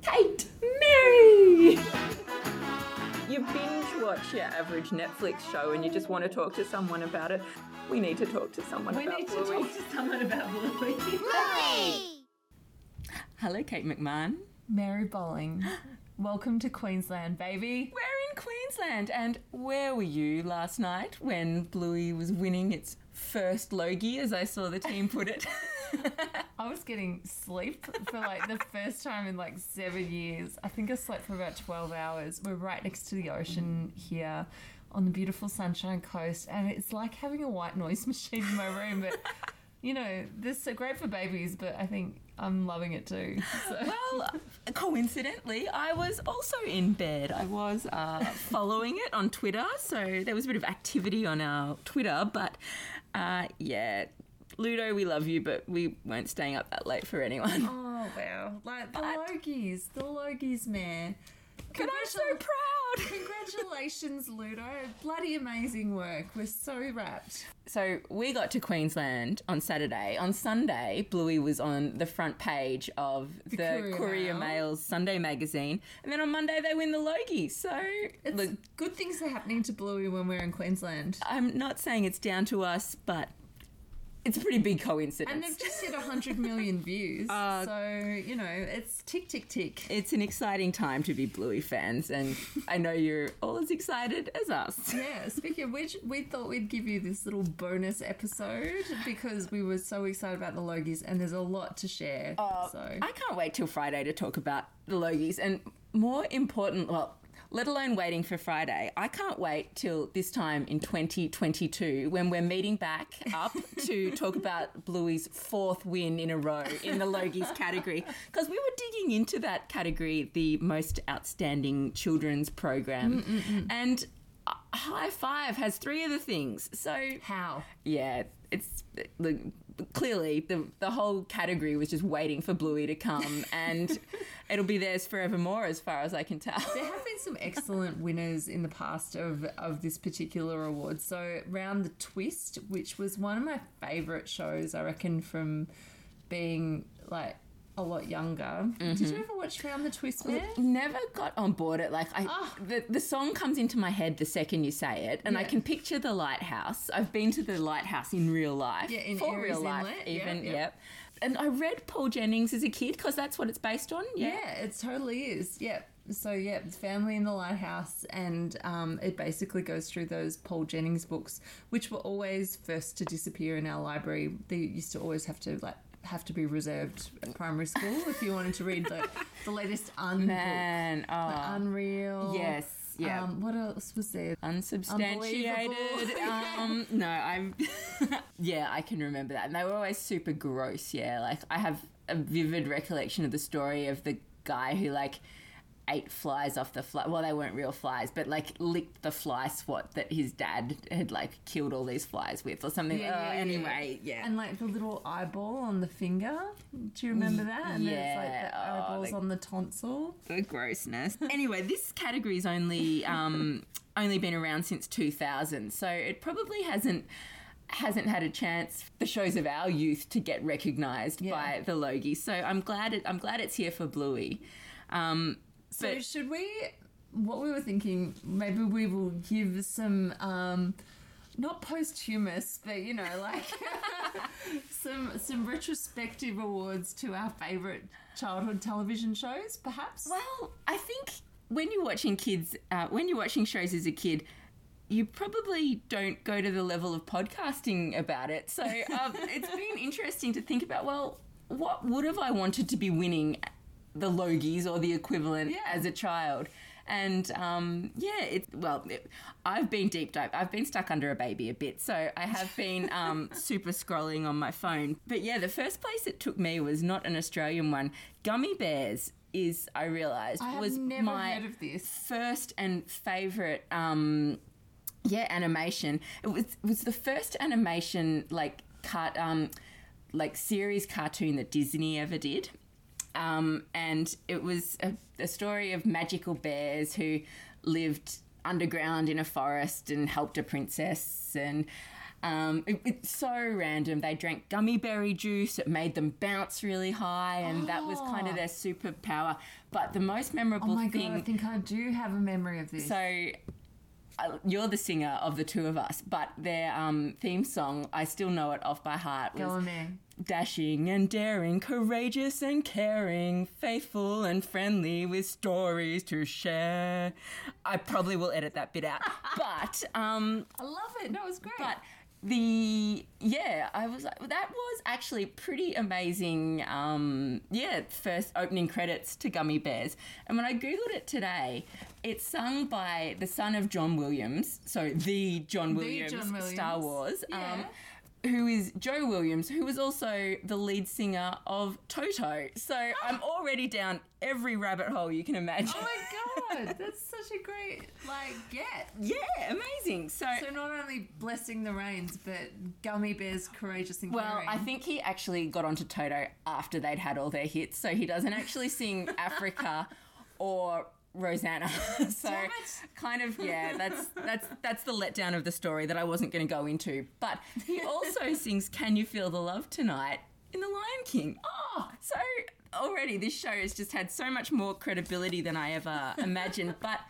Kate, Mary. You binge watch your average Netflix show and you just want to talk to someone about it. We need to talk to someone We about need to talk to someone about Bluey. Hello, Kate McMahon. Mary Bowling, welcome to Queensland, baby. We're in Queensland, and where were you last night when Bluey was winning its first Logie, as I saw the team put it? I was getting sleep for like the first time in like seven years. I think I slept for about 12 hours. We're right next to the ocean here on the beautiful Sunshine Coast, and it's like having a white noise machine in my room. But you know, this is so great for babies, but I think I'm loving it too. So. well, coincidentally, I was also in bed. I was uh, following it on Twitter, so there was a bit of activity on our Twitter, but uh, yeah. Ludo, we love you, but we weren't staying up that late for anyone. Oh wow! Like the But- Logies, the Logies, man. But I'm so Congratul- Congratulations, Ludo! Bloody amazing work. We're so wrapped. So we got to Queensland on Saturday. On Sunday, Bluey was on the front page of the, Courier Courier, Mail. Mail's Sunday magazine, and then on Monday they win the Logie. So It's look, good things are happening to Bluey when we're in Queensland. I'm not saying it's down to us, but it's a pretty big coincidence. And they've just hit 100 million views. Uh, so, you know, it's tick, tick, tick. it's an exciting time to be Bluey fans, and I know you're all as excited as us. Yeah, speaking of which, we thought we'd give you this little bonus episode because we were so excited about the Logies and there's a lot to share. so, I can't wait till Friday to talk about the Logies, and more important, well, let alone waiting for Friday, I can't wait till this time in 2022 when we're meeting back up to talk about Bluey's fourth win in a row in the Logies category. Because we were digging into that category, the most outstanding children's program, mm, mm, mm. and uh, High Five has three of the things. So how? yeah, it's look, clearly the the whole category was just waiting for Bluey to come, and it'll be theirs forevermore, as far as I can tell. There have been some excellent winners in the past of, of this particular award. So, Round the Twist, which was one of my favourite shows, I reckon, from being like a lot younger. Did you ever watch Round the Twist, man? Never got on board it. Like I, Ah. the the song comes into my head the second you say it, and I can picture the lighthouse. I've been to the lighthouse in real life, Yeah, in for Aireys real life, Inlet. Even yep. yep. And I read Paul Jennings as a kid because that's what it's based on. Yeah. Yeah, it totally is. Yep. So yeah, it's family in the lighthouse, and um, it basically goes through those Paul Jennings books, which were always first to disappear in our library. They used to always have to like have to be reserved at primary school if you wanted to read the, the latest Un Man, oh, like Unreal. yes, yeah. Um, what else was there? unsubstantiated. Um, no, I'm. yeah, I can remember that, and they were always super gross. Yeah, like I have a vivid recollection of the story of the guy who like ate flies off the fly. Well, they weren't real flies, but like licked the fly swat that his dad had like killed all these flies with, or something. Yeah, yeah, yeah. anyway, yeah. And like the little eyeball on the finger. Do you remember that? And it's like Yeah. the Oh, eyeballs like- on the tonsil. the grossness. anyway, this category's only um, only been around since 2000, so it probably hasn't hasn't had a chance the shows of our youth to get recognised Yeah. by the Logie. So I'm glad it, I'm glad it's here for Bluey. Um, So but should we? What we were thinking, maybe we will give some, um, not posthumous, but you know, like some some retrospective awards to our favourite childhood television shows, perhaps. well, I think when you're watching kids, uh, when you're watching shows as a kid. You probably don't go to the level of podcasting about it. So um, it's been interesting to think about. Well, what would have I wanted to be winning the Logies or the equivalent Yeah. as a child? And um, yeah, it's well, it, I've been deep dive. I've been stuck under a baby a bit, so I have been um, super scrolling on my phone. But yeah, the first place it took me was not an Australian one. Gummy Bears is I realised was never my heard of this. first and favorite um yeah animation it was it was the first animation like cut um like series cartoon that disney ever did um and it was a, a story of magical bears who lived underground in a forest and helped a princess and Um, it- it's so random. They drank gummy berry juice. It made them bounce really high, and that was kind of Oh. their superpower. But the most memorable thing. Oh my thing. god, I think I do have a memory of this. So uh, you're the singer of the two of us, but their um, theme song, I still know it off by heart, Go was on there. Dashing and daring, courageous and caring, faithful and friendly with stories to share. I probably will edit that bit out, but um, I love it. No, it was great. but the yeah, I was like that was actually pretty amazing. Um, yeah, first opening credits to Gummy Bears, and when I googled it today, it's sung by the son of John Williams, so the John Williams, John Williams. Star Wars. Yeah. Um, who is Joe Williams, who was also the lead singer of Toto. So I'm already down every rabbit hole you can imagine. oh my god, that's such a great like get. yeah, amazing. So, So not only blessing the rains, but gummy bears courageous and Well, caring. I think he actually got onto Toto after they'd had all their hits, so he doesn't actually sing Africa or Rosanna. so kind of yeah, that's that's that's the letdown of the story that I wasn't going to go into. But he also sings "Can You Feel the Love Tonight" in The Lion King. Oh, so already this show has just had so much more credibility than I ever imagined. But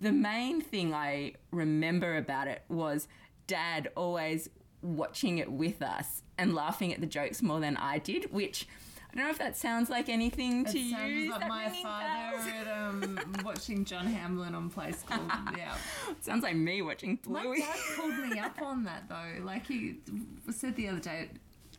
the main thing I remember about it was Dad always watching it with us and laughing at the jokes more than I did, which. I don't know if that sounds like anything to It you. sounds like my father at um, watching John Hamblin on Play School. Yeah. Sounds like me watching My dad pulled me up on that though. Like he said the other day.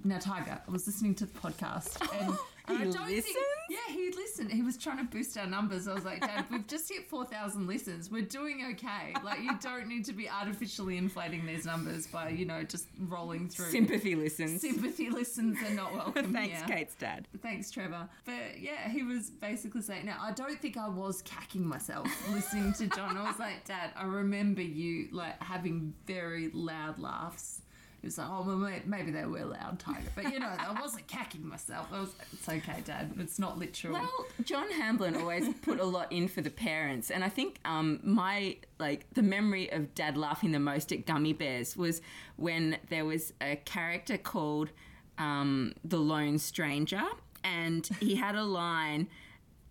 Now, Tiger, I was listening to the podcast, and, and I don't listens? think, yeah, he listened. He was trying to boost our numbers. I was like, Dad, we've just hit four thousand listens. We're doing okay. Like, you don't need to be artificially inflating these numbers by, you know, just rolling through. Sympathy listens. Sympathy listens are not welcome. Thanks, here. Kate's dad. Thanks, Trevor. But yeah, he was basically saying, now I don't think I was cacking myself listening to John. I was like, Dad, I remember you like having very loud laughs. He was like, oh, well, maybe they were loud, Tiger. But you know, I wasn't cacking myself. I was, it's okay, Dad. It's not literal. Well, John Hamblin always put a lot in for the parents, and I think um, my like the memory of Dad laughing the most at Gummy Bears was when there was a character called um, the Lone Stranger, and he had a line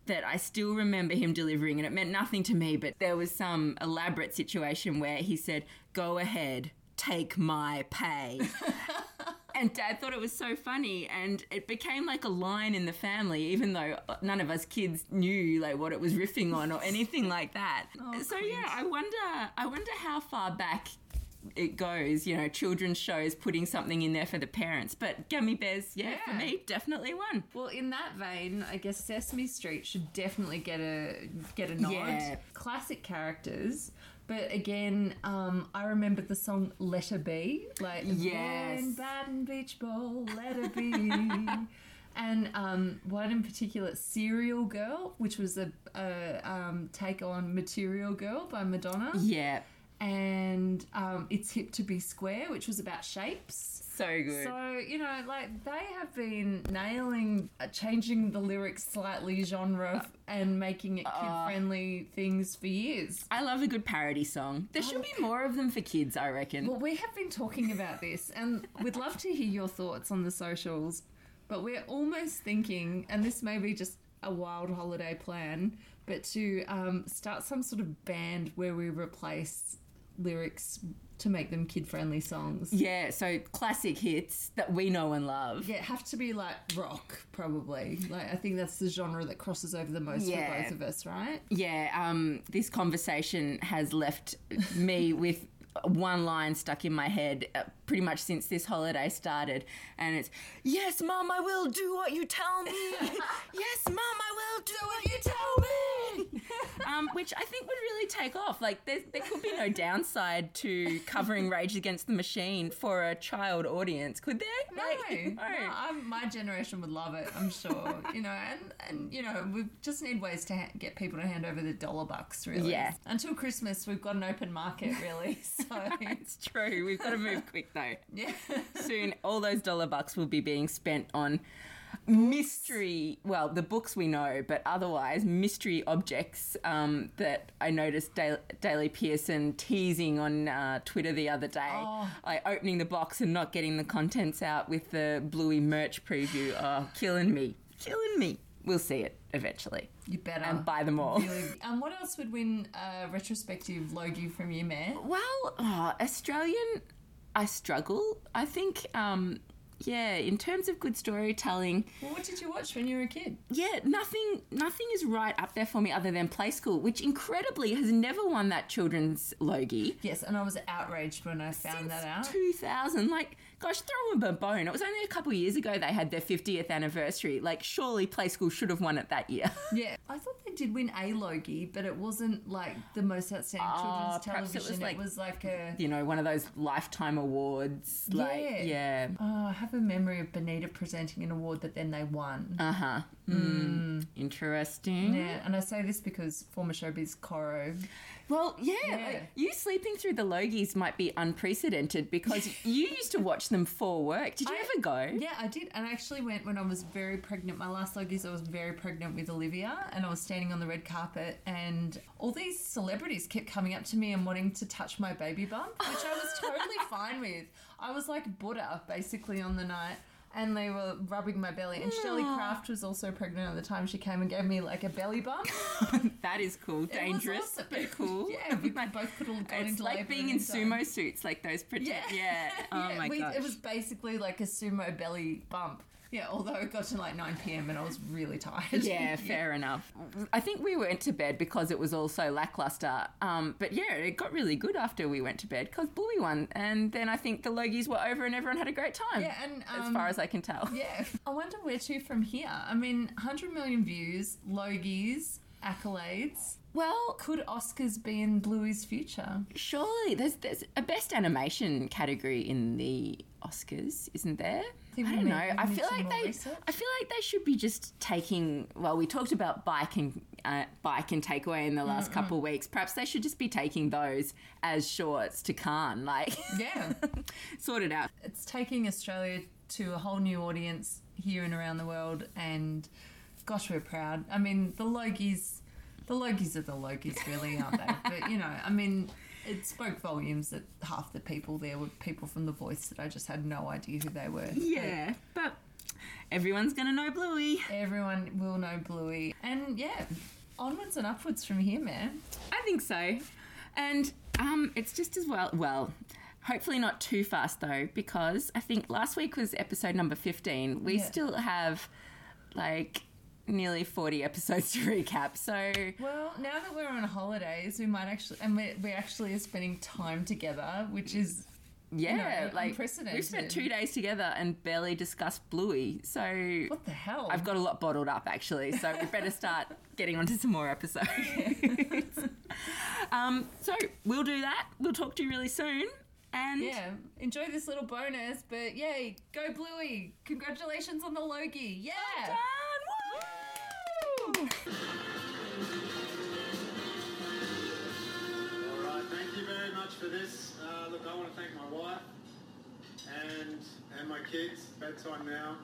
that I still remember him delivering, and it meant nothing to me, but there was some elaborate situation where he said, Go ahead, take my pay. and dad thought it was so funny, and it became like a line in the family, even though none of us kids knew like what it was riffing on or anything like that. Oh, so yeah, I wonder, I wonder how far back it goes, you know, children's shows putting something in there for the parents. But Gummy Bears, yeah, for me, definitely one. Well, in that vein, I guess Sesame Street should definitely get a get a nod. Yeah. Classic characters, but again, um, I remember the song Letter B, like Yes. "In Baton Beach Bowl, Letter B. And um, one in particular, "Serial Girl," which was a, a um, take on "Material Girl" by Madonna, Yeah, and um, "It's Hip to Be Square," which was about shapes. so good. So, you know, like they have been nailing, uh, changing the lyrics slightly genre f- and making it kid friendly things for years. I love a good parody song. There should be more of them for kids, I reckon. Well, we have been talking about this and we'd love to hear your thoughts on the socials, but we're almost thinking, and this may be just a wild holiday plan, but to um, start some sort of band where we replace lyrics to make them kid friendly songs. yeah, so classic hits that we know and love. Yeah, have to be like rock, probably. Like I think that's the genre that crosses over the most Yeah. for both of us, right? Yeah, um, this conversation has left me with one line stuck in my head uh, pretty much since this holiday started, and it's "Yes, Mom, I will do what you tell me. um, which I think would really take off. Like, there, there could be no downside to covering Rage Against the Machine for a child audience, could there? No, Like, no, I'm, my generation would love it. I'm sure. you know, and and you know, we just need ways to ha- get people to hand over the dollar bucks. Really, Yeah. Until Christmas, we've got an open market, really. So It's true. We've got to move quick though. yeah, soon all those dollar bucks will be being spent on mystery. Well, the books we know, but otherwise mystery objects um, that I noticed Dal- Daley Pearson teasing on uh, Twitter the other day, Oh. like opening the box and not getting the contents out with the Bluey merch preview. Oh, killing me, killing me. We'll see it eventually You better. and buy them all. Really. Um, what else would win a retrospective Logie from you, Matt? Well, oh, Australian, I struggle. I think, um, yeah, in terms of good storytelling, Well, what did you watch when you were a kid? yeah, nothing, nothing is right up there for me other than Play School, which incredibly has never won that children's Logie. Yes, and I was outraged when I found that out. 2000, like, gosh, throw them a bone. It was only a couple of years ago they had their 50th anniversary. Like, surely Play School should have won it that year. Yeah, I thought they did win a Logie, but it wasn't like the most outstanding Oh, children's perhaps it television. was like- it was like a. you know, one of those lifetime awards. Like, Yeah. yeah. Oh, I have a memory of Benita presenting an award that then they won. Uh huh. Mm. Interesting. Yeah, and I say this because former showbiz Coro. Well, yeah, Yeah. like, you sleeping through the Logies might be unprecedented because you used to watch them for work. Did you I- ever go? Yeah, I did. And I actually went when I was very pregnant. My last Logies, I was very pregnant with Olivia, and I was standing on the red carpet, and all these celebrities kept coming up to me and wanting to touch my baby bump, which I was totally fine with. I was like Buddha, basically, on the night. And they were rubbing my belly. And Shelley Aw. Craft was also pregnant at the time. She came and gave me like a belly bump. that is cool. Dangerous, awesome. but cool. Yeah, we both could have gone It's into like being in and done. sumo suits, like those protect. Yeah. yeah. Oh Yeah, my gosh. It was basically like a sumo belly bump. Yeah, although it got to like 9 p.m. and I was really tired. Yeah, fair enough. I think we went to bed because it was all so lackluster. Um, but yeah, it got really good after we went to bed because Bluey won. And then I think the Logies were over and everyone had a great time. Yeah, and as um, far as I can tell. Yeah. I wonder where to from here. I mean, 100 million views, Logies, accolades. Well, Could Oscars be in Bluey's future? surely there's there's a best animation category in the Oscars, isn't there? I don't know. I feel like they. research. I feel like they should be just taking. Well, we talked about bike and uh, bike and takeaway in the last couple of weeks. Perhaps they should just be taking those as shorts to Cannes. Like, Yeah. sort it out. it's taking Australia to a whole new audience here and around the world, and gosh, we're proud. I mean, the Logies, the Logies are the Logies, really, aren't they? but you know, I mean, it spoke volumes that half the people there were people from The Voice that I just had no idea who they were. Yeah, but everyone's gonna know Bluey. Everyone will know Bluey, and yeah, onwards and upwards from here, man. I think so. And um, it's just as well. Well, hopefully not too fast though, because I think last week was episode number fifteen. We Yeah. still have like nearly forty episodes to recap. So Well, now that we're on holidays, we might actually, and we're, we actually are spending time together, which is yeah, know, like we spent two days together and barely discussed Bluey. So what the hell? I've got a lot bottled up actually, so we better start getting onto some more episodes. um, so we'll do that. We'll talk to you really soon. And Yeah, enjoy this little bonus, but yay, go Bluey! Congratulations on the Logie! Yeah! All right, thank you very much for this. Uh, look, I want to thank my wife and and my kids. Bedtime now.